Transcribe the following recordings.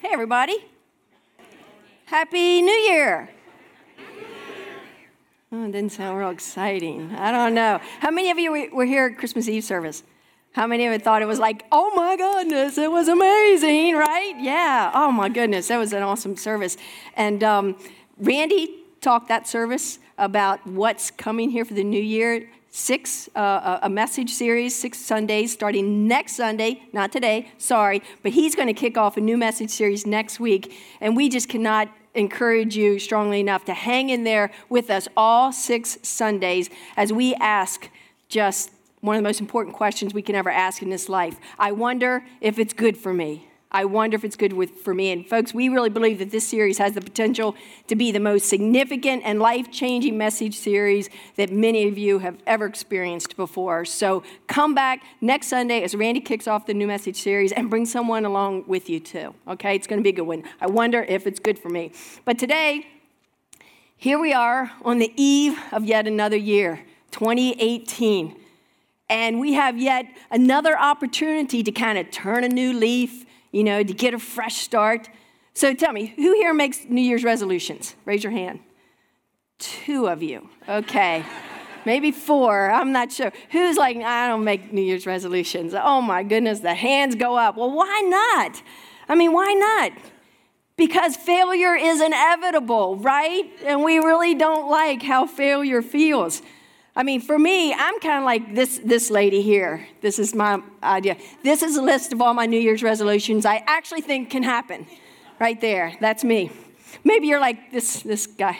Hey, everybody. Happy New Year. Oh, it didn't sound real exciting. I don't know. How many of you were here at Christmas Eve service? How many of you thought it was like, oh my goodness, it was amazing, right? Yeah. Oh my goodness, that was an awesome service. And um, Randy talked that service about what's coming here for the new year six uh, a message series six sundays starting next sunday not today sorry but he's going to kick off a new message series next week and we just cannot encourage you strongly enough to hang in there with us all six sundays as we ask just one of the most important questions we can ever ask in this life. I wonder if it's good for me I wonder if it's good with, for me. And folks, we really believe that this series has the potential to be the most significant and life changing message series that many of you have ever experienced before. So come back next Sunday as Randy kicks off the new message series and bring someone along with you too. Okay, it's going to be a good one. I wonder if it's good for me. But today, here we are on the eve of yet another year, 2018. And we have yet another opportunity to kind of turn a new leaf you know, to get a fresh start. So tell me, who here makes New Year's resolutions? Raise your hand. Two of you. Okay. Maybe four. I'm not sure. Who's like, I don't make New Year's resolutions? Oh my goodness, the hands go up. Well, why not? I mean, why not? Because failure is inevitable, right? And we really don't like how failure feels. I mean, for me, I'm kind of like this, this lady here. This is my idea. This is a list of all my New Year's resolutions I actually think can happen. Right there. That's me. Maybe you're like this, this guy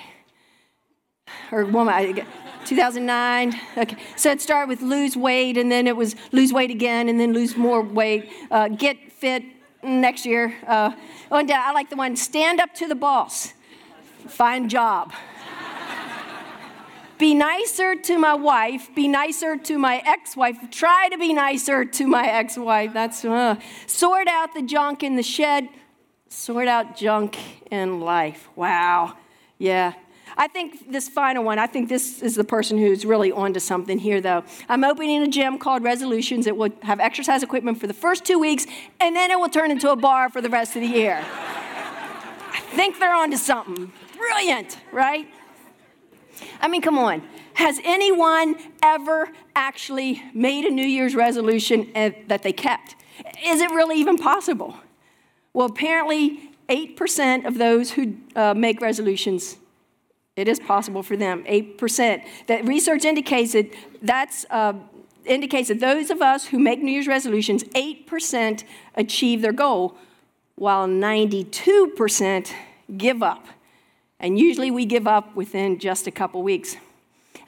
or woman. 2009. Okay. So it started with lose weight, and then it was lose weight again, and then lose more weight. Uh, get fit next year. Uh, and I like the one stand up to the boss, find job be nicer to my wife, be nicer to my ex wife, try to be nicer to my ex wife. That's uh, sort out the junk in the shed, sort out junk in life. Wow. Yeah. I think this final one, I think this is the person who's really onto something here, though. I'm opening a gym called Resolutions. It will have exercise equipment for the first two weeks, and then it will turn into a bar for the rest of the year. I think they're onto something. Brilliant, right? I mean, come on. Has anyone ever actually made a New Year's resolution that they kept? Is it really even possible? Well, apparently, 8% of those who uh, make resolutions, it is possible for them. 8%. That research indicates that that's. Uh, indicates that those of us who make New Year's resolutions, 8% achieve their goal, while 92% give up. And usually we give up within just a couple weeks.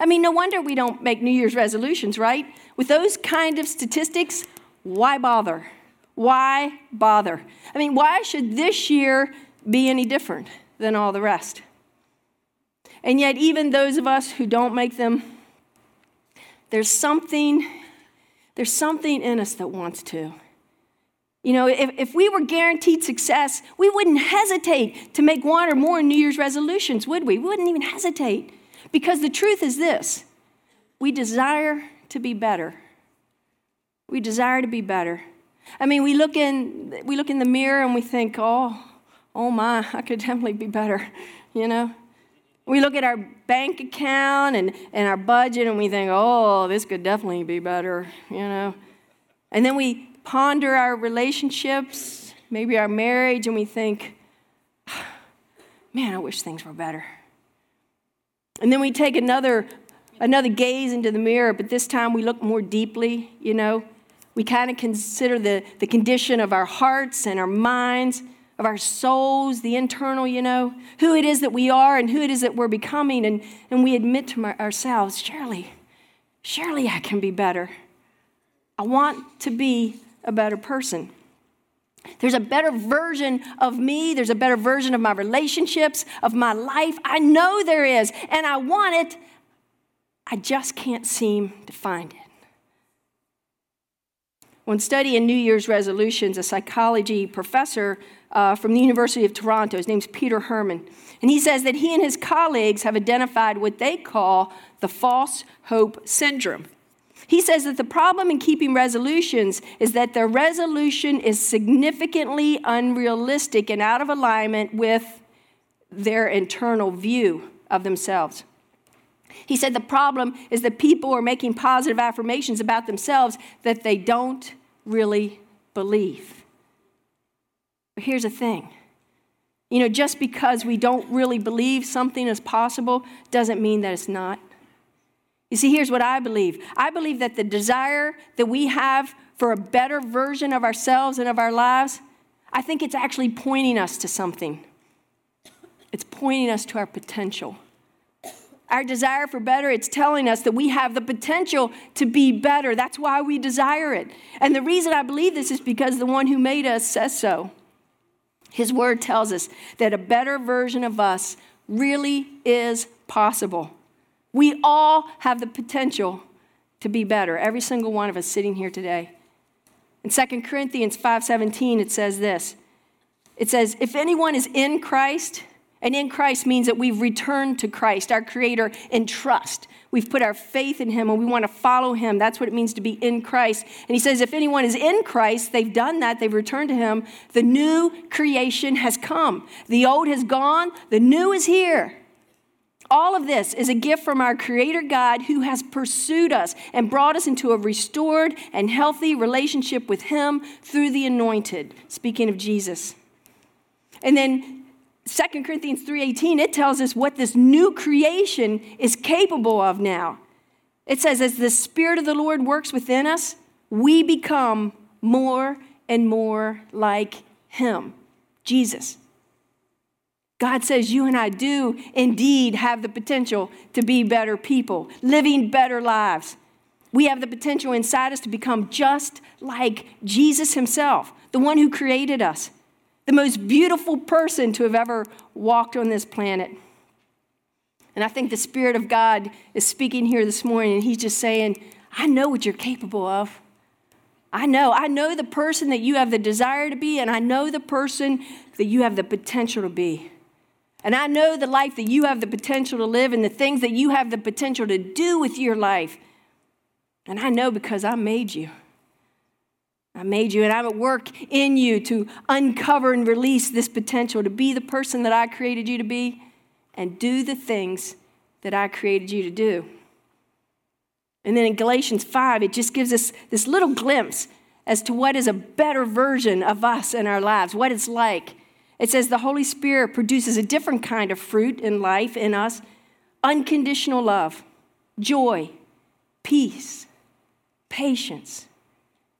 I mean, no wonder we don't make New Year's resolutions, right? With those kind of statistics, why bother? Why bother? I mean, why should this year be any different than all the rest? And yet, even those of us who don't make them, there's something, there's something in us that wants to. You know, if, if we were guaranteed success, we wouldn't hesitate to make one or more New Year's resolutions, would we? We wouldn't even hesitate. Because the truth is this we desire to be better. We desire to be better. I mean, we look in, we look in the mirror and we think, oh, oh my, I could definitely be better, you know? We look at our bank account and, and our budget and we think, oh, this could definitely be better, you know? And then we ponder our relationships, maybe our marriage, and we think, man, I wish things were better. And then we take another, another gaze into the mirror, but this time we look more deeply, you know. We kind of consider the, the condition of our hearts and our minds, of our souls, the internal, you know, who it is that we are and who it is that we're becoming. And, and we admit to my, ourselves, surely, surely I can be better. I want to be a better person. There's a better version of me. There's a better version of my relationships, of my life. I know there is, and I want it. I just can't seem to find it. When studying New Year's resolutions, a psychology professor uh, from the University of Toronto, his name's Peter Herman, and he says that he and his colleagues have identified what they call the false hope syndrome. He says that the problem in keeping resolutions is that the resolution is significantly unrealistic and out of alignment with their internal view of themselves. He said the problem is that people are making positive affirmations about themselves that they don't really believe. But here's the thing you know, just because we don't really believe something is possible doesn't mean that it's not. You see, here's what I believe I believe that the desire that we have for a better version of ourselves and of our lives, I think it's actually pointing us to something. It's pointing us to our potential. Our desire for better, it's telling us that we have the potential to be better. That's why we desire it. And the reason I believe this is because the one who made us says so. His word tells us that a better version of us really is possible. We all have the potential to be better, every single one of us sitting here today. In 2 Corinthians 5:17 it says this. It says, "If anyone is in Christ, and in Christ means that we've returned to Christ, our Creator, in trust. We've put our faith in Him and we want to follow Him. That's what it means to be in Christ. And He says, if anyone is in Christ, they've done that, they've returned to Him, the new creation has come. The old has gone, the new is here. All of this is a gift from our Creator God who has pursued us and brought us into a restored and healthy relationship with Him through the anointed. Speaking of Jesus. And then 2 Corinthians 3:18 it tells us what this new creation is capable of now. It says as the spirit of the Lord works within us, we become more and more like him, Jesus. God says you and I do indeed have the potential to be better people, living better lives. We have the potential inside us to become just like Jesus himself, the one who created us the most beautiful person to have ever walked on this planet. And I think the Spirit of God is speaking here this morning, and He's just saying, I know what you're capable of. I know. I know the person that you have the desire to be, and I know the person that you have the potential to be. And I know the life that you have the potential to live and the things that you have the potential to do with your life. And I know because I made you. I made you, and I'm at work in you to uncover and release this potential to be the person that I created you to be and do the things that I created you to do. And then in Galatians 5, it just gives us this little glimpse as to what is a better version of us in our lives, what it's like. It says the Holy Spirit produces a different kind of fruit in life in us unconditional love, joy, peace, patience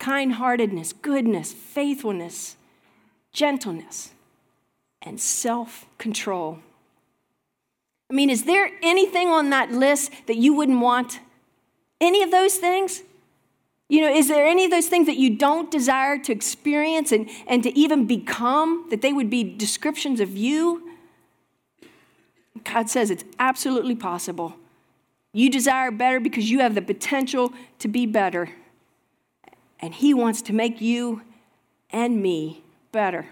kind heartedness, goodness, faithfulness, gentleness, and self control. I mean, is there anything on that list that you wouldn't want? Any of those things? You know, is there any of those things that you don't desire to experience and, and to even become, that they would be descriptions of you? God says it's absolutely possible. You desire better because you have the potential to be better and He wants to make you and me better.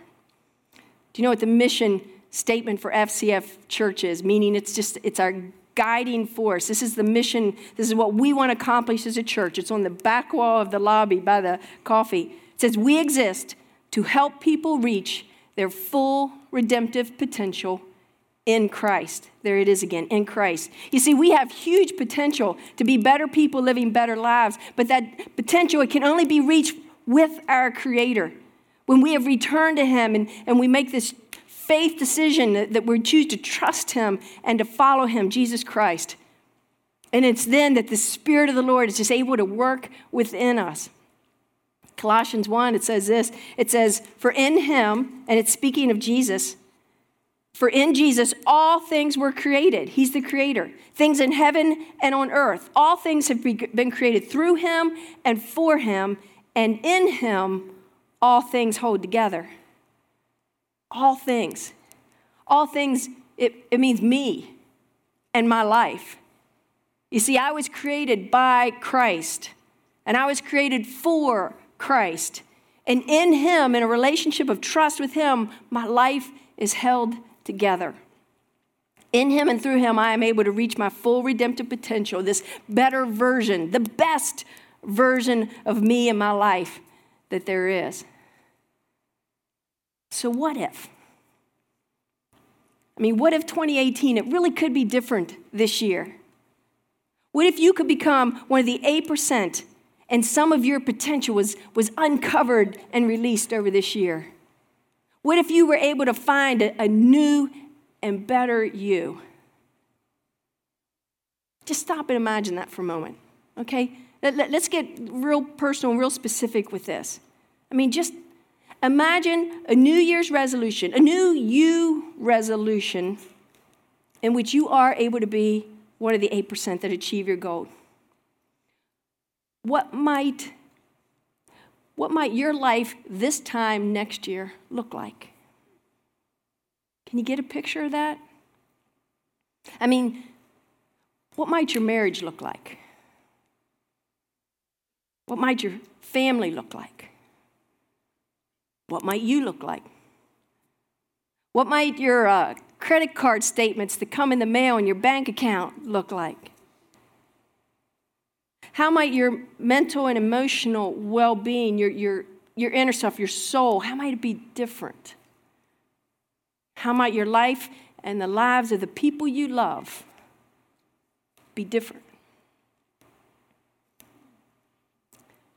Do you know what the mission statement for FCF Church is? Meaning it's just, it's our guiding force. This is the mission, this is what we want to accomplish as a church. It's on the back wall of the lobby by the coffee. It says, We exist to help people reach their full redemptive potential in Christ. There it is again, in Christ. You see, we have huge potential to be better people living better lives, but that potential it can only be reached with our Creator. When we have returned to Him and, and we make this faith decision that, we choose to trust Him and to follow Him, Jesus Christ. And it's then that the Spirit of the Lord is just able to work within us. Colossians 1, it says this it says, For in Him, and it's speaking of Jesus, for in Jesus, all things were created. He's the creator. Things in heaven and on earth. All things have been created through him and for him, and in him, all things hold together. All things. All things, it, it means me and my life. You see, I was created by Christ, and I was created for Christ. And in him, in a relationship of trust with him, my life is held together. In him and through him, I am able to reach my full redemptive potential, this better version, the best version of me in my life that there is. So, what if? I mean, what if 2018, it really could be different this year? What if you could become one of the 8% and some of your potential was, was uncovered and released over this year? What if you were able to find a, a new and better you? Just stop and imagine that for a moment, okay? Let, let, let's get real personal, and real specific with this. I mean, just imagine a New Year's resolution, a new you resolution in which you are able to be one of the 8% that achieve your goal. What might what might your life this time next year look like? Can you get a picture of that? I mean, what might your marriage look like? What might your family look like? What might you look like? What might your uh, credit card statements that come in the mail in your bank account look like? How might your mental and emotional well being, your, your, your inner self, your soul, how might it be different? How might your life and the lives of the people you love be different?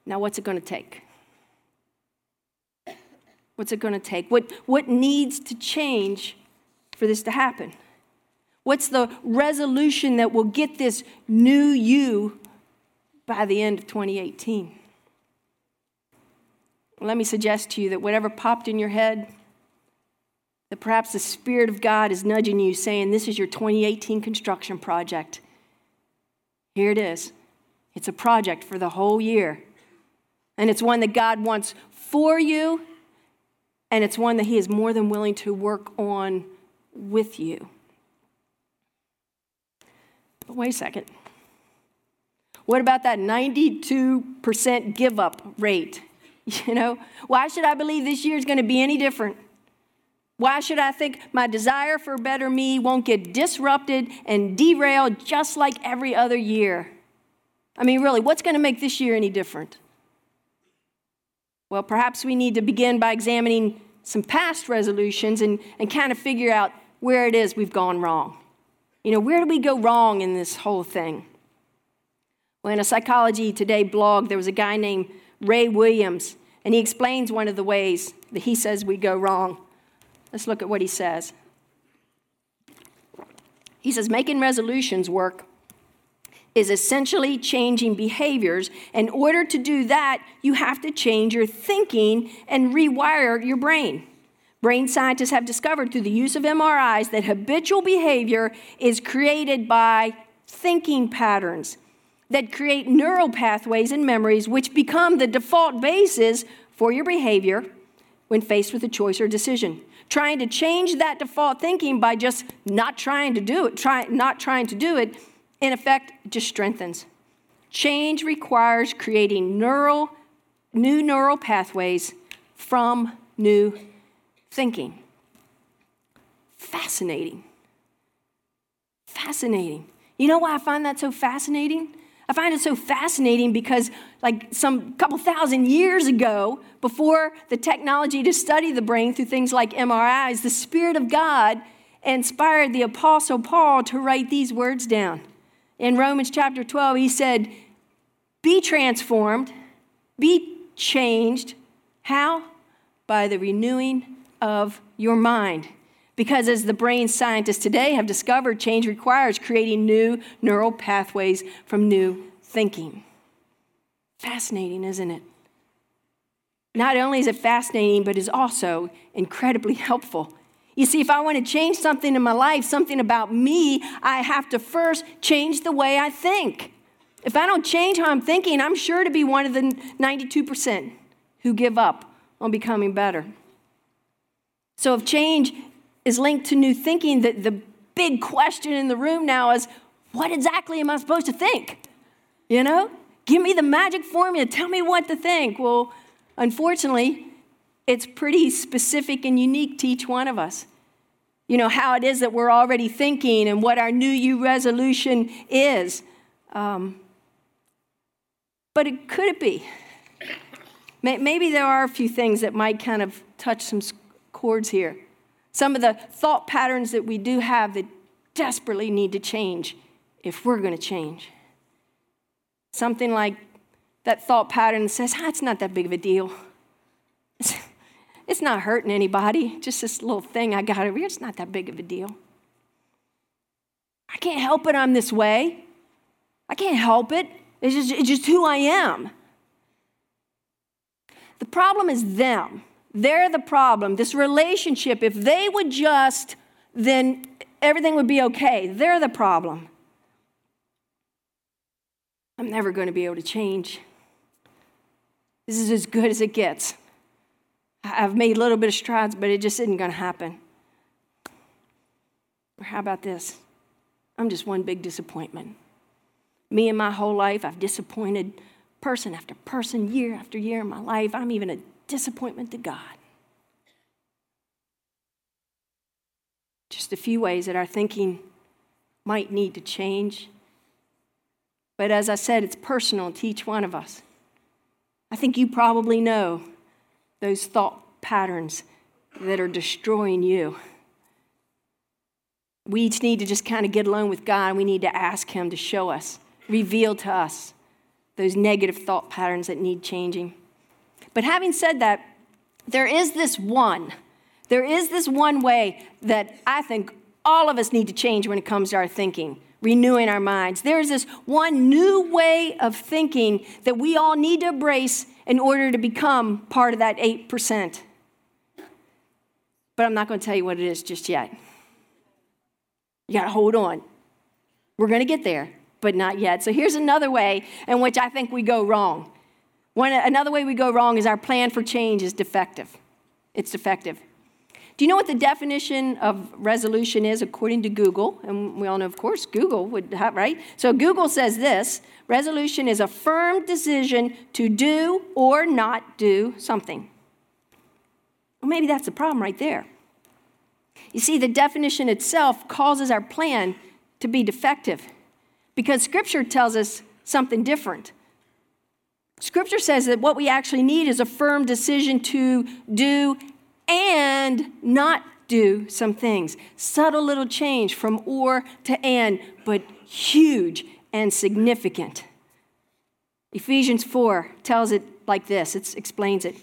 Now, what's it going to take? What's it going to take? What, what needs to change for this to happen? What's the resolution that will get this new you by the end of 2018? Let me suggest to you that whatever popped in your head, that perhaps the Spirit of God is nudging you, saying, This is your 2018 construction project. Here it is. It's a project for the whole year. And it's one that God wants for you, and it's one that He is more than willing to work on with you. But wait a second. What about that 92% give up rate? You know, why should I believe this year is going to be any different? Why should I think my desire for a better me won't get disrupted and derailed just like every other year? I mean, really, what's going to make this year any different? Well, perhaps we need to begin by examining some past resolutions and, and kind of figure out where it is we've gone wrong. You know, where do we go wrong in this whole thing? Well, in a Psychology Today blog, there was a guy named Ray Williams, and he explains one of the ways that he says we go wrong. Let's look at what he says. He says, making resolutions work is essentially changing behaviors. In order to do that, you have to change your thinking and rewire your brain. Brain scientists have discovered through the use of MRIs that habitual behavior is created by thinking patterns that create neural pathways and memories which become the default basis for your behavior when faced with a choice or decision. Trying to change that default thinking by just not trying to do it, try, not trying to do it, in effect, just strengthens. Change requires creating neural, new neural pathways from new thinking. Fascinating. Fascinating. You know why I find that so fascinating? I find it so fascinating because, like, some couple thousand years ago, before the technology to study the brain through things like MRIs, the Spirit of God inspired the Apostle Paul to write these words down. In Romans chapter 12, he said, Be transformed, be changed. How? By the renewing of your mind. Because as the brain scientists today have discovered, change requires creating new neural pathways from new thinking. Fascinating, isn't it? Not only is it fascinating, but is also incredibly helpful. You see, if I want to change something in my life, something about me, I have to first change the way I think. If I don't change how I'm thinking, I'm sure to be one of the 92% who give up on becoming better. So if change is linked to new thinking, the, the big question in the room now is what exactly am I supposed to think? You know? Give me the magic formula. Tell me what to think. Well, unfortunately, it's pretty specific and unique to each one of us. You know, how it is that we're already thinking and what our new you resolution is. Um, But it, could it be? Maybe there are a few things that might kind of touch some chords here. Some of the thought patterns that we do have that desperately need to change if we're going to change. Something like that thought pattern that says, ah, it's not that big of a deal. It's, not hurting anybody. Just this little thing I got over here. It's not that big of a deal. I can't help it I'm this way. I can't help it. It's just, it's just who I am. The problem is them. They're the problem. This relationship, if they would just, then everything would be okay. They're the problem. I'm never going to be able to change. This is as good as it gets. I've made a little bit of strides, but it just isn't going to happen. Or how about this? I'm just one big disappointment. Me and my whole life, I've disappointed person after person, year after year in my life. I'm even a disappointment to God. Just a few ways that our thinking might need to change. But as I said, it's personal to each one of us. I think you probably know those thought patterns that are destroying you. We each need to just kind of get alone with God we need to ask Him to show us, reveal to us those negative thought patterns that need changing. But having said that, there is this one, there is this one way that I think all of us need to change when it comes to our thinking, renewing our minds. There's this one new way of thinking that we all need to embrace in order to become part of that 8%. But I'm not going to tell you what it is just yet. You got to hold on. We're going to get there, but not yet. So here's another way in which I think we go wrong. One, another way we go wrong is our plan for change is defective. It's defective. Do you know what the definition of resolution is according to Google? And we all know, of course, Google would have, right? So Google says this resolution is a firm decision to do or not do something. Well, maybe that's the problem right there. You see, the definition itself causes our plan to be defective because Scripture tells us something different. Scripture says that what we actually need is a firm decision to do and not do some things. Subtle little change from or to and, but huge and significant. Ephesians 4 tells it like this it explains it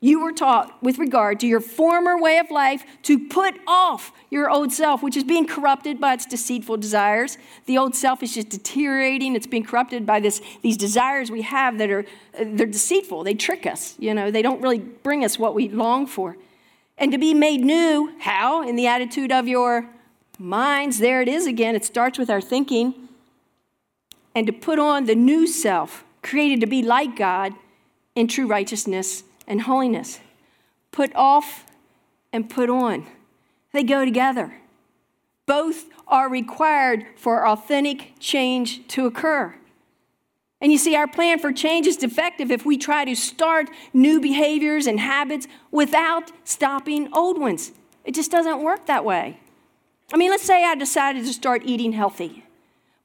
you were taught with regard to your former way of life to put off your old self, which is being corrupted by its deceitful desires. The old self is just deteriorating. It's being corrupted by this, these desires we have that are they're deceitful. They trick us. You know, they don't really bring us what we long for. And to be made new, how? In the attitude of your minds. There it is again. It starts with our thinking. And to put on the new self, created to be like God in true righteousness and holiness. Put off and put on, they go together. Both are required for authentic change to occur. And you see, our plan for change is defective if we try to start new behaviors and habits without stopping old ones. It just doesn't work that way. I mean, let's say I decided to start eating healthy.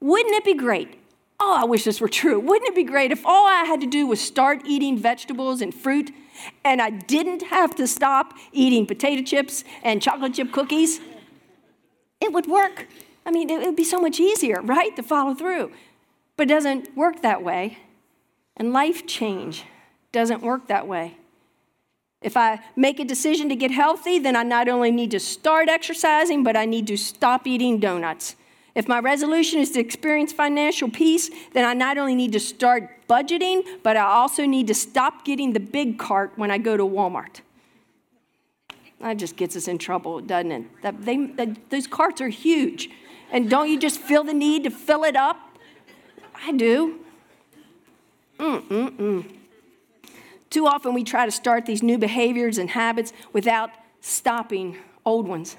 Wouldn't it be great Oh, I wish this were true. Wouldn't it be great if all I had to do was start eating vegetables and fruit and I didn't have to stop eating potato chips and chocolate chip cookies? It would work. I mean, it would be so much easier, right, to follow through. But doesn't work that way. And life change doesn't work that way. If I make a decision to get healthy, then I not only need to start exercising, but I need to stop eating donuts. If my resolution is to experience financial peace, then I not only need to start budgeting, but I also need to stop getting the big cart when I go to Walmart. That just gets us in trouble, doesn't it? That they, that, those carts are huge. And don't you just feel the need to fill it up? I do. Mm-mm-mm. Too often we try to start these new behaviors and habits without stopping old ones.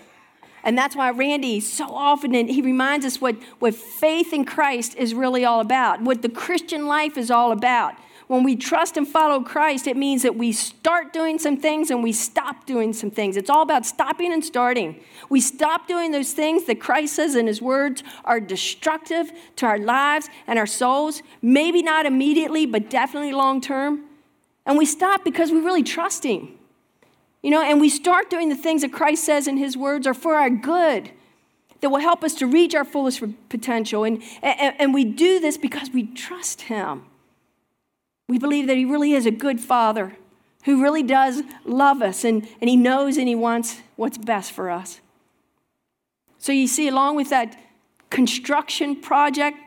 And that's why Randy so often, he reminds us what, what faith in Christ is really all about, what the Christian life is all about. When we trust and follow Christ, it means that we start doing some things and we stop doing some things. It's all about stopping and starting. We stop doing those things that Christ says in his words are destructive to our lives and our souls, maybe not immediately, but definitely long term. And we stop because we really trust him. You know, and we start doing the things that Christ says in his words are for our good that will help us to reach our fullest potential. And, and, and, we do this because we trust Him. We believe that He really is a good Father who really does love us and, and He knows and He wants what's best for us. So you see, along with that construction project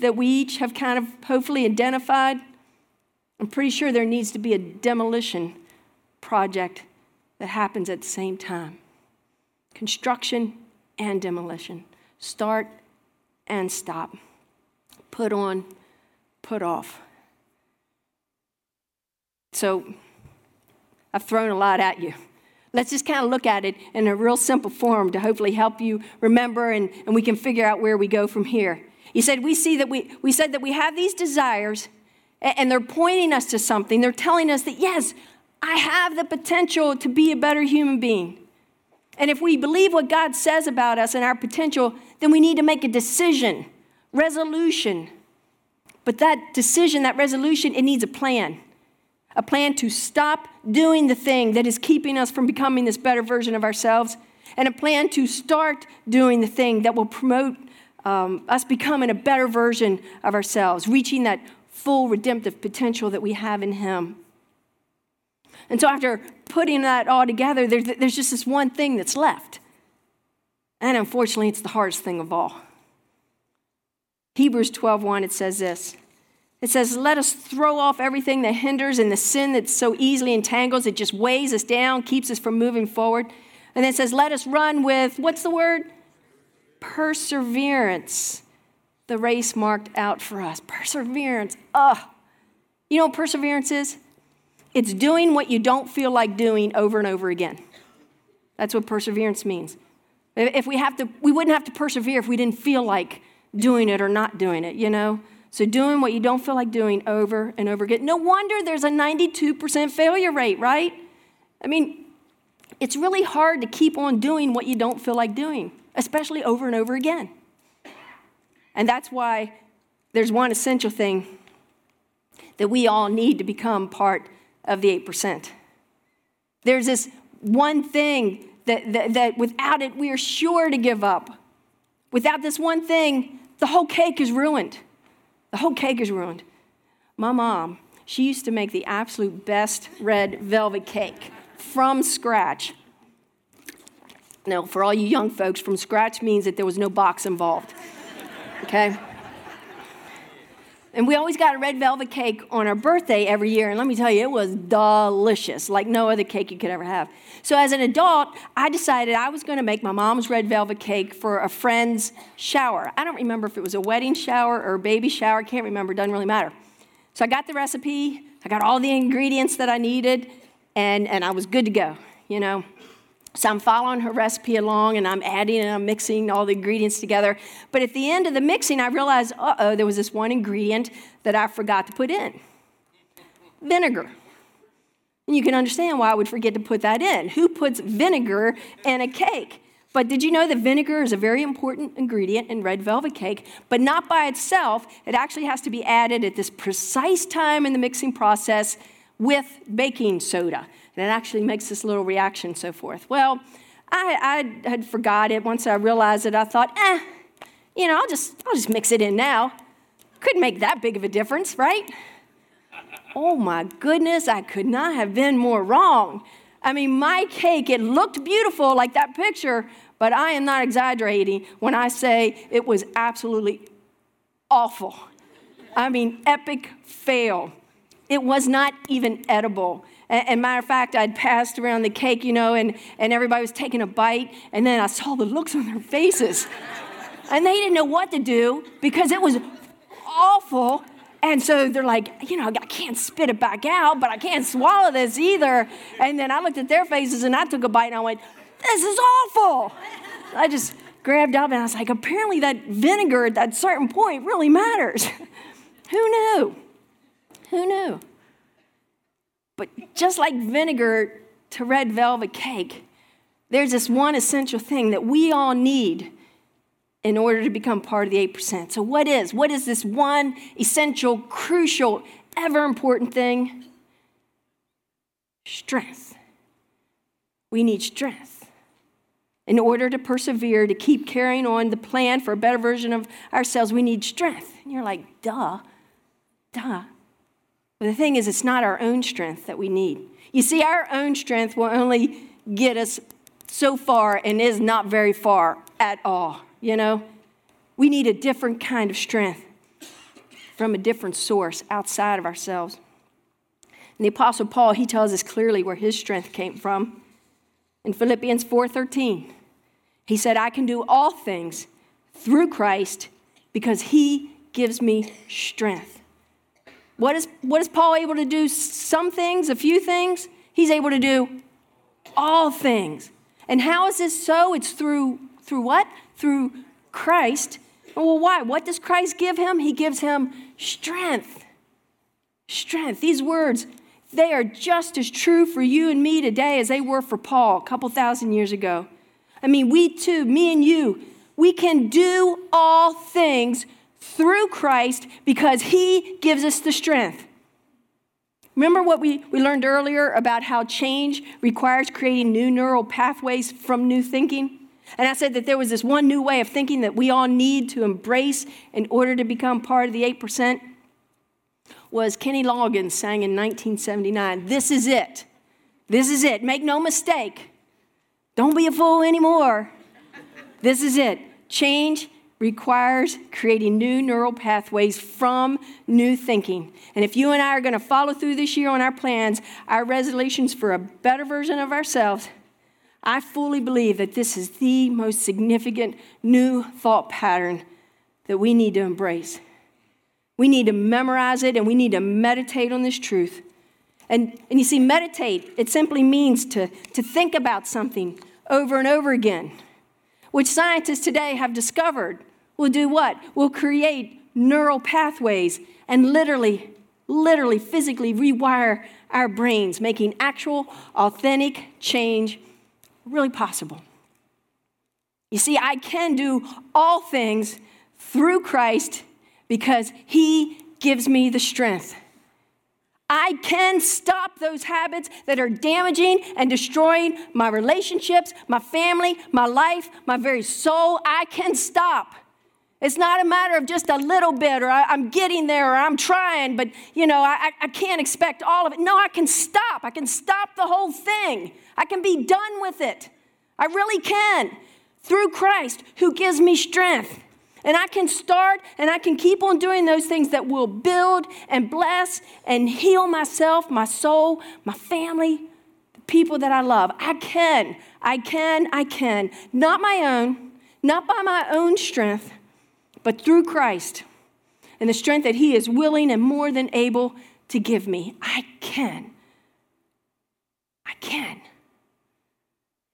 that we each have kind of hopefully identified, I'm pretty sure there needs to be a demolition project that happens at the same time. Construction and demolition. Start and stop. Put on, put off. So I've thrown a lot at you. Let's just kind of look at it in a real simple form to hopefully help you remember and, and we can figure out where we go from here. He said, We see that we, we said that we have these desires and they're pointing us to something. They're telling us that, yes, I have the potential to be a better human being. And if we believe what God says about us and our potential, then we need to make a decision, resolution. But that decision, that resolution, it needs a plan. A plan to stop doing the thing that is keeping us from becoming this better version of ourselves, and a plan to start doing the thing that will promote um, us becoming a better version of ourselves, reaching that full redemptive potential that we have in Him. And so after putting that all together, there's, there's just this one thing that's left. And unfortunately, it's the hardest thing of all. Hebrews 12:1 it says this. It says, "Let us throw off everything that hinders and the sin that so easily entangles, it just weighs us down, keeps us from moving forward." And then it says, "Let us run with what's the word? Perseverance. The race marked out for us. Perseverance. Ugh. You know what perseverance is? It's doing what you don't feel like doing over and over again. That's what perseverance means. If we have to, we wouldn't have to persevere if we didn't feel like doing it or not doing it, you know? So doing what you don't feel like doing over and over again. No wonder there's a 92% failure rate, right? I mean, it's really hard to keep on doing what you don't feel like doing, especially over and over again. And that's why there's one essential thing that we all need to become part of the 8%. There's this one thing that, that, that without it, we are sure to give up. Without this one thing, the whole cake is ruined. The whole cake is ruined. My mom, she used to make the absolute best red velvet cake from scratch. Now, for all you young folks, from scratch means that there was no box involved. Okay? And we always got a red velvet cake on our birthday every year. And let me tell you, it was delicious, like no other cake you could ever have. So as an adult, I decided I was going to make my mom's red velvet cake for a friend's shower. I don't remember if it was a wedding shower or a baby shower. I can't remember. Doesn't really matter. So I got the recipe. I got all the ingredients that I needed, and, and I was good to go, you know. So I'm following her recipe along and I'm adding and I'm mixing all the ingredients together. But at the end of the mixing, I realized, uh oh, there was this one ingredient that I forgot to put in vinegar. And you can understand why I would forget to put that in. Who puts vinegar in a cake? But did you know that vinegar is a very important ingredient in red velvet cake, but not by itself? It actually has to be added at this precise time in the mixing process with baking soda and it actually makes this little reaction so forth. Well, I, I had forgot it. Once I realized it, I thought, eh, you know, I'll just, I'll just mix it in now. Couldn't make that big of a difference, right? Oh my goodness, I could not have been more wrong. I mean, my cake, it looked beautiful like that picture, but I am not exaggerating when I say it was absolutely awful. I mean, epic fail. It was not even edible. And, matter of fact, I'd passed around the cake, you know, and, and everybody was taking a bite, and then I saw the looks on their faces. and they didn't know what to do because it was awful. And so they're like, you know, I can't spit it back out, but I can't swallow this either. And then I looked at their faces and I took a bite and I went, this is awful. I just grabbed up and I was like, apparently that vinegar at that certain point really matters. Who knew? Who knew? But just like vinegar to red velvet cake, there's this one essential thing that we all need in order to become part of the 8%. So, what is? What is this one essential, crucial, ever important thing? Strength. We need strength. In order to persevere, to keep carrying on the plan for a better version of ourselves, we need strength. And you're like, duh, duh. But the thing is, it's not our own strength that we need. You see, our own strength will only get us so far and is not very far at all, you know? We need a different kind of strength from a different source outside of ourselves. And the apostle Paul, he tells us clearly where his strength came from. In Philippians 4:13, he said, "I can do all things through Christ because he gives me strength." What is, what is Paul able to do? Some things, a few things. He's able to do all things. And how is this so? It's through through what? Through Christ. Well, why? What does Christ give him? He gives him strength. Strength. These words, they are just as true for you and me today as they were for Paul a couple thousand years ago. I mean, we too, me and you, we can do all things through Christ because he gives us the strength. Remember what we, we learned earlier about how change requires creating new neural pathways from new thinking? And I said that there was this one new way of thinking that we all need to embrace in order to become part of the 8% was Kenny Loggins sang in 1979, This is it. This is it. Make no mistake. Don't be a fool anymore. This is it. Change requires creating new neural pathways from new thinking. And if you and I are going to follow through this year on our plans, our resolutions for a better version of ourselves, I fully believe that this is the most significant new thought pattern that we need to embrace. We need to memorize it and we need to meditate on this truth. And, and you see, meditate, it simply means to, to think about something over and over again, which scientists today have discovered will do what? Will create neural pathways and literally, literally, physically rewire our brains, making actual, authentic change really possible. You see, I can do all things through Christ because He gives me the strength. I can stop those habits that are damaging and destroying my relationships, my family, my life, my very soul. I can stop. It's not a matter of just a little bit, or I, am getting there, or I'm trying, but you know, I, I can't expect all of it. No, I can stop. I can stop the whole thing. I can be done with it. I really can through Christ who gives me strength. And I can start and I can keep on doing those things that will build and bless and heal myself, my soul, my family, the people that I love. I can, I can, I can. Not my own, not by my own strength, but through Christ and the strength that He is willing and more than able to give me. I can. I can.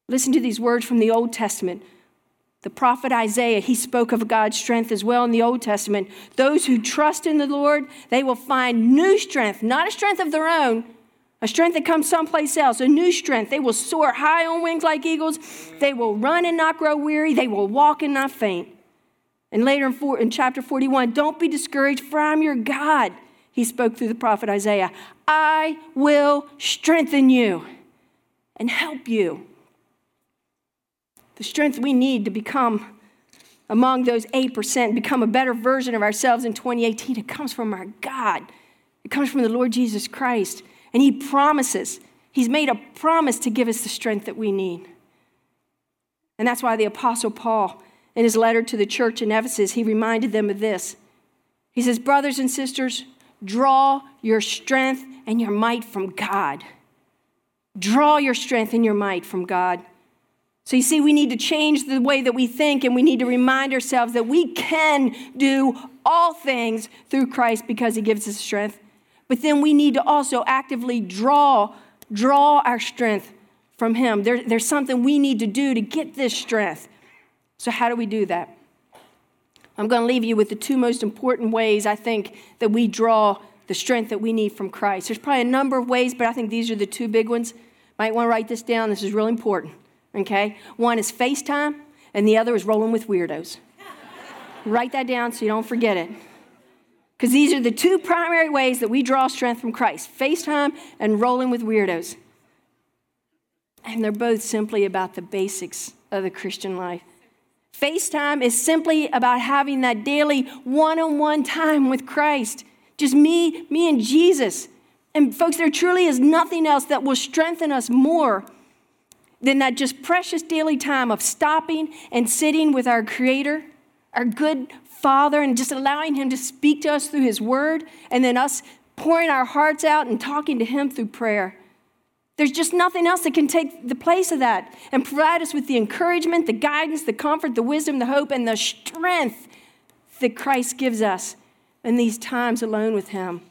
Listen to these words from the Old Testament. The prophet Isaiah, he spoke of God's strength as well in the Old Testament. Those who trust in the Lord, they will find new strength, not a strength of their own, a strength that comes someplace else, a new strength. They will soar high on wings like eagles. They will run and not grow weary. They will walk and not faint. And later in, four, in chapter 41, don't be discouraged, for I'm your God. He spoke through the prophet Isaiah. I will strengthen you and help you. The strength we need to become among those 8%, become a better version of ourselves in 2018, it comes from our God. It comes from the Lord Jesus Christ. And He promises, He's made a promise to give us the strength that we need. And that's why the Apostle Paul in his letter to the church in Ephesus, he reminded them of this. He says, Brothers and sisters, draw your strength and your might from God. Draw your strength and your might from God. So you see, we need to change the way that we think and we need to remind ourselves that we can do all things through Christ because he gives us strength. But then we need to also actively draw, draw our strength from him. There, there's something we need to do to get this strength. So, how do we do that? I'm going to leave you with the two most important ways I think that we draw the strength that we need from Christ. There's probably a number of ways, but I think these are the two big ones. Might want to write this down. This is really important. Okay? One is FaceTime, and the other is rolling with weirdos. write that down so you don't forget it. Because these are the two primary ways that we draw strength from Christ FaceTime and rolling with weirdos. And they're both simply about the basics of the Christian life. FaceTime is simply about having that daily one on one time with Christ. Just me, me and Jesus. And folks, there truly is nothing else that will strengthen us more than that just precious daily time of stopping and sitting with our Creator, our good Father, and just allowing Him to speak to us through His Word, and then us pouring our hearts out and talking to Him through prayer. There's just nothing else that can take the place of that and provide us with the encouragement, the guidance, the comfort, the wisdom, the hope, and the strength that Christ gives us in these times alone with Him.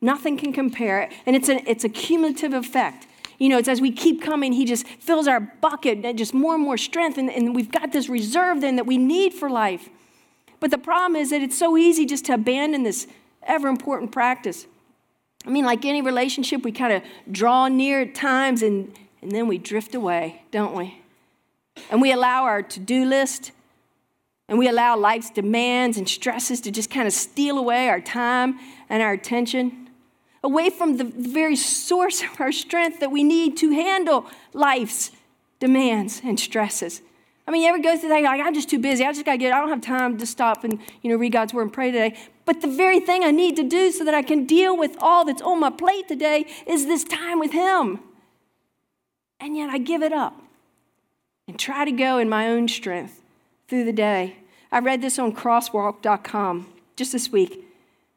Nothing can compare. And it's a, it's a cumulative effect. You know, it's as we keep coming, He just fills our bucket and just more and more strength. And, and we've got this reserve then that we need for life. But the problem is that it's so easy just to abandon this ever important practice. I mean, like any relationship, we kind of draw near at times and, and then we drift away, don't we? And we allow our to do list and we allow life's demands and stresses to just kind of steal away our time and our attention, away from the very source of our strength that we need to handle life's demands and stresses. I mean, you ever go through that? Like, I'm just too busy. I just got to get, I don't have time to stop and, you know, read God's word and pray today. But the very thing I need to do so that I can deal with all that's on my plate today is this time with Him. And yet I give it up and try to go in my own strength through the day. I read this on crosswalk.com just this week.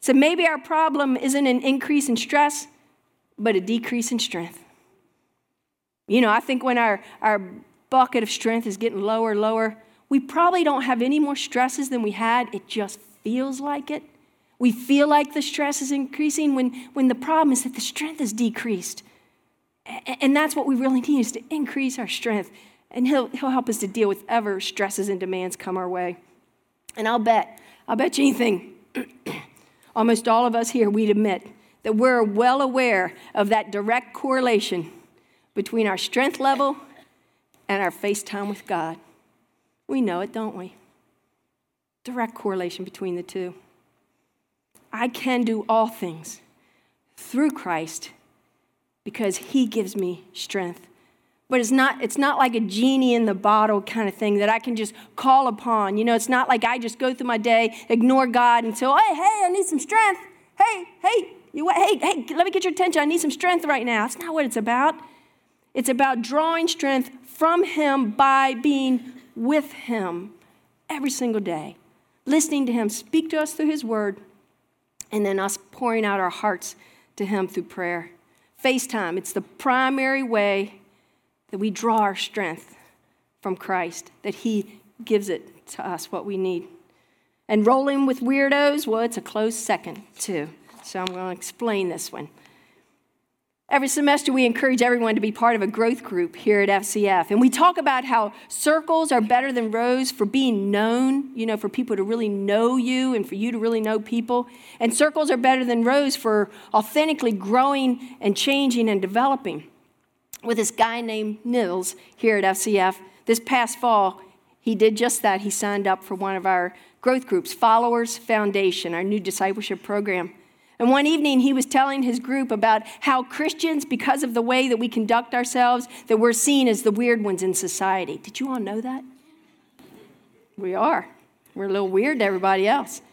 So maybe our problem isn't an increase in stress, but a decrease in strength. You know, I think when our, our bucket of strength is getting lower, lower, we probably don't have any more stresses than we had. It just feels like it. We feel like the stress is increasing when, when the problem is that the strength is decreased. And that's what we really need is to increase our strength. And he'll, he'll help us to deal with ever stresses and demands come our way. And I'll bet, I'll bet you anything, almost all of us here, we'd admit that we're well aware of that direct correlation between our strength level and our face time with God. We know it, don't we? Direct correlation between the two. I can do all things through Christ because he gives me strength but it's not it's not like a genie in the bottle kind of thing that I can just call upon. You know, it's not like I just go through my day, ignore God and say, oh, hey, hey, I need some strength. Hey, hey, you hey, hey, let me get your attention. I need some strength right now. That's not what it's about. It's about drawing strength from him by being with him every single day, listening to him speak to us through his word, and then us pouring out our hearts to him through prayer. FaceTime, it's the primary way that we draw our strength from Christ, that He gives it to us what we need. And rolling with weirdos, well, it's a close second, too. So I'm going to explain this one. Every semester, we encourage everyone to be part of a growth group here at FCF. And we talk about how circles are better than rows for being known, you know, for people to really know you and for you to really know people. And circles are better than rows for authentically growing and changing and developing with this guy named Nils here at FCF. This past fall, he did just that. He signed up for one of our growth groups, Followers Foundation, our new discipleship program. And one evening, he was telling his group about how Christians, because of the way that we conduct ourselves, that we're seen as the weird ones in society. Did you all know that? We are. We're a little weird to everybody else.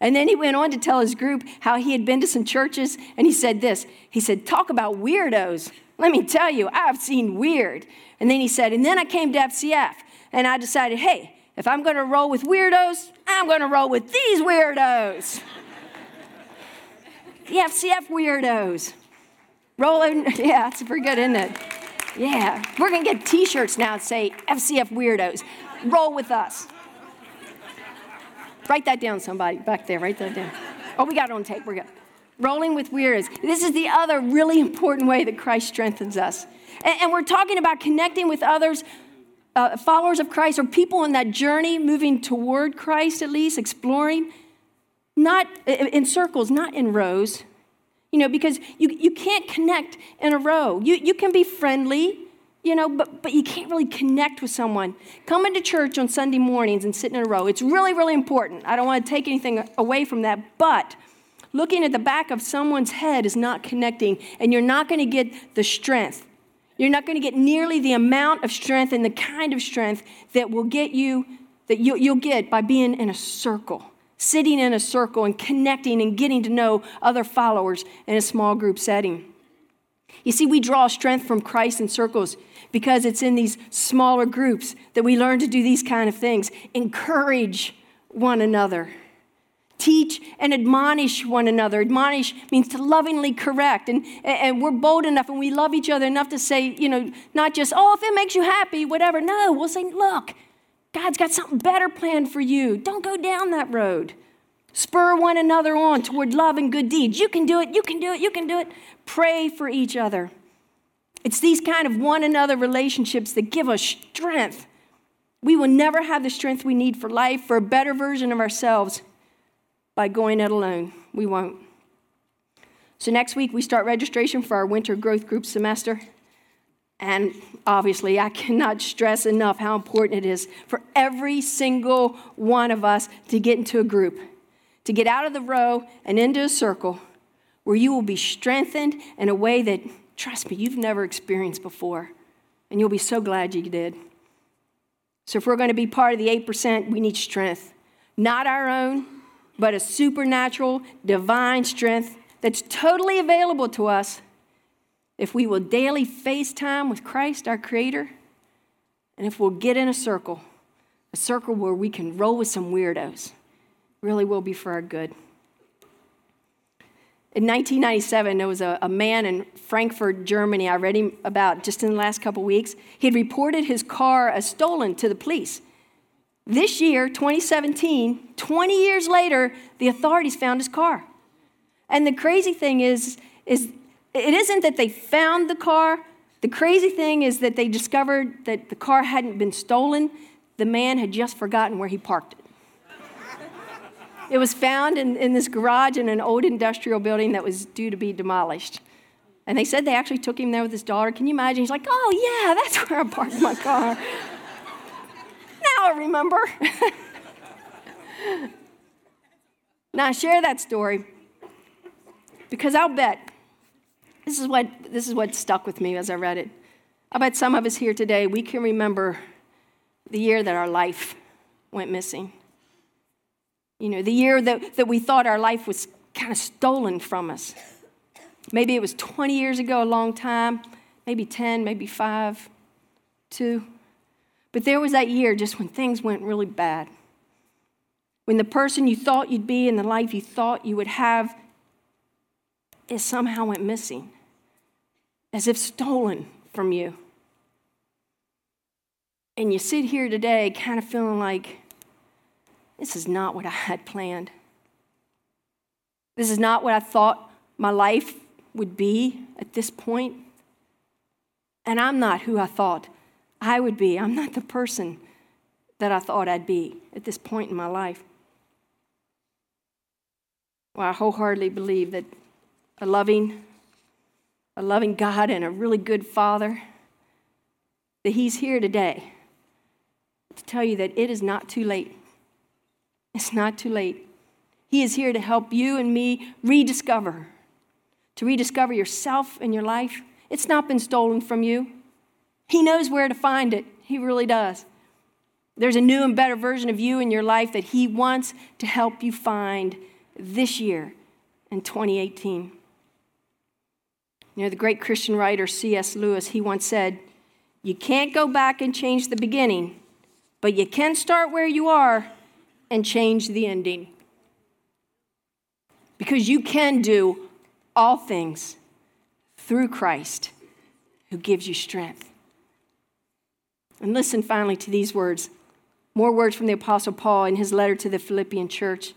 And then he went on to tell his group how he had been to some churches, and he said this. He said, Talk about weirdos. Let me tell you, I've seen weird. And then he said, and then I came to FCF and I decided, hey, if I'm going to roll with weirdos, I'm going to roll with these weirdos. The FCF weirdos. Rolling, yeah, that's pretty good, isn't it? Yeah, we're to get t shirts now that say FCF weirdos. Roll with us. Write that down, somebody back there. Write that down. Oh, we got it on tape. We're good rolling with weirdos. This is the other really important way that Christ strengthens us. And, and we're talking about connecting with others, uh, followers of Christ, or people on that journey moving toward Christ, at least, exploring, not in circles, not in rows. You know, because you, you can't connect in a row. You, you can be friendly, you know, but, but you can't really connect with someone. Coming to church on Sunday mornings and sitting in a row, it's really, really important. I don't want to take anything away from that, but looking at the back of someone's head is not connecting, and you're not going to get the strength. You're not going to get nearly the amount of strength and the kind of strength that will get you, that you, you'll get by being in a circle sitting in a circle and connecting and getting to know other followers in a small group setting. You see, we draw strength from Christ in circles because it's in these smaller groups that we learn to do these kind of things. Encourage one another. Teach and admonish one another. Admonish means to lovingly correct. And, and we're bold enough and we love each other enough to say, you know, not just, oh, if it makes you happy, whatever. No, we'll say, look, God's got something better planned for you. Don't go down that road. Spur one another on toward love and good deeds. You can do it, you can do it, you can do it. Pray for each other. It's these kind of one another relationships that give us strength. We will never have the strength we need for life, for a better version of ourselves, by going it alone. We won't. So, next week, we start registration for our winter growth group semester. And obviously, I cannot stress enough how important it is for every single one of us to get into a group, to get out of the row and into a circle where you will be strengthened in a way that, trust me, you've never experienced before. And you'll be so glad you did. So, if we're going to be part of the 8%, we need strength. Not our own, but a supernatural, divine strength that's totally available to us if we will daily face time with Christ, our Creator, and if we'll get in a circle, a circle where we can roll with some weirdos, really will be for our good. In 1997, there was a, a, man in Frankfurt, Germany, I read him about just in the last couple weeks. He had reported his car as stolen to the police. This year, 2017, 20 years later, the authorities found his car. And the crazy thing is, is it isn't that they found the car. The crazy thing is that they discovered that the car hadn't been stolen. The man had just forgotten where he parked it. it was found in, in this garage in an old industrial building that was due to be demolished. And they said they actually took him there with his daughter. Can you imagine? He's like, oh, yeah, that's where I parked my car. now I remember. now, I share that story because I'll bet this is what, this is what stuck with me as I read it. I bet some of us here today, we can remember the year that our life went missing. You know, the year that, that we thought our life was kind of stolen from us. Maybe it was 20 years ago, a long time, maybe 10, maybe five, two. But there was that year just when things went really bad. When the person you thought you'd be and the life you thought you would have it somehow went missing as if stolen from you. And you sit here today kind of feeling like, this is not what I had planned. This is not what I thought my life would be at this point. And I'm not who I thought I would be. I'm not the person that I thought I'd be at this point in my life. Well, I wholeheartedly believe that a loving, a loving God and a really good Father, that He's here today to tell you that it is not too late. It's not too late. He is here to help you and me rediscover, to rediscover yourself and your life. It's not been stolen from you. He knows where to find it. He really does. There's a new and better version of you in your life that He wants to help you find this year in 2018. You know, the great Christian writer C.S. Lewis, he once said, You can't go back and change the beginning, but you can start where you are and change the ending. Because you can do all things through Christ who gives you strength. And listen finally to these words more words from the Apostle Paul in his letter to the Philippian church.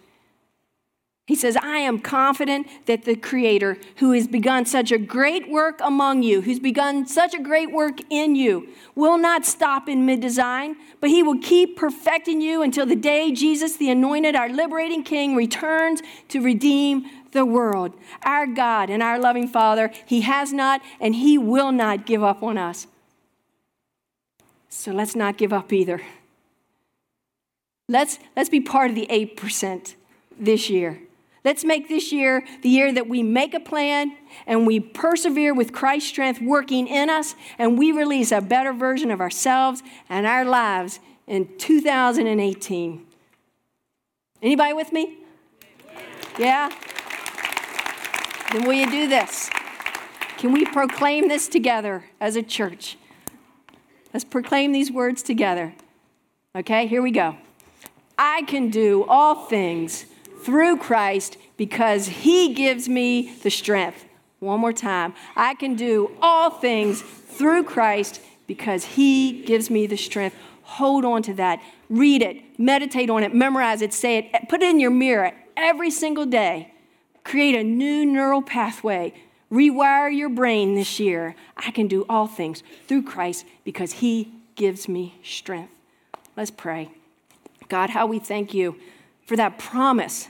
He says, I am confident that the Creator, who has begun such a great work among you, who's begun such a great work in you, will not stop in mid design, but He will keep perfecting you until the day Jesus, the anointed, our liberating King, returns to redeem the world. Our God and our loving Father, He has not and He will not give up on us. So let's not give up either. Let's, let's be part of the 8% this year. Let's make this year the year that we make a plan and we persevere with Christ's strength working in us and we release a better version of ourselves and our lives in 2018. Anybody with me? Yeah? Then will you do this? Can we proclaim this together as a church? Let's proclaim these words together. Okay, here we go. I can do all things through Christ because he gives me the strength. One more time. I can do all things through Christ because he gives me the strength. Hold on to that. Read it, meditate on it, memorize it, say it, put it in your mirror every single day. Create a new neural pathway. Rewire your brain this year. I can do all things through Christ because he gives me strength. Let's pray. God, how we thank you for that promise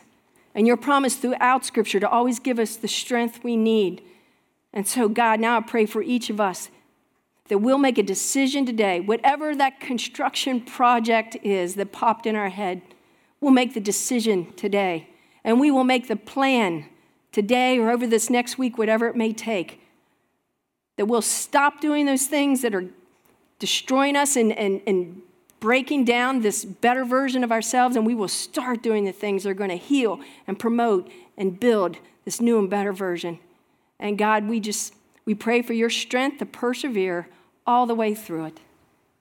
and your promise throughout Scripture to always give us the strength we need. And so, God, now I pray for each of us that we'll make a decision today, whatever that construction project is that popped in our head, we'll make the decision today. And we will make the plan today or over this next week, whatever it may take, that we'll stop doing those things that are destroying us and, and, and breaking down this better version of ourselves, and we will start doing the things that are going to heal and promote and build this new and better version. And God, we just we pray for your strength to persevere all the way through it.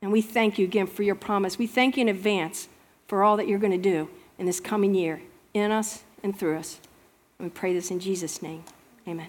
And we thank you again for your promise. We thank you in advance for all that you're going to do in this coming year in us and through us. And we pray this in Jesus' name. Amen.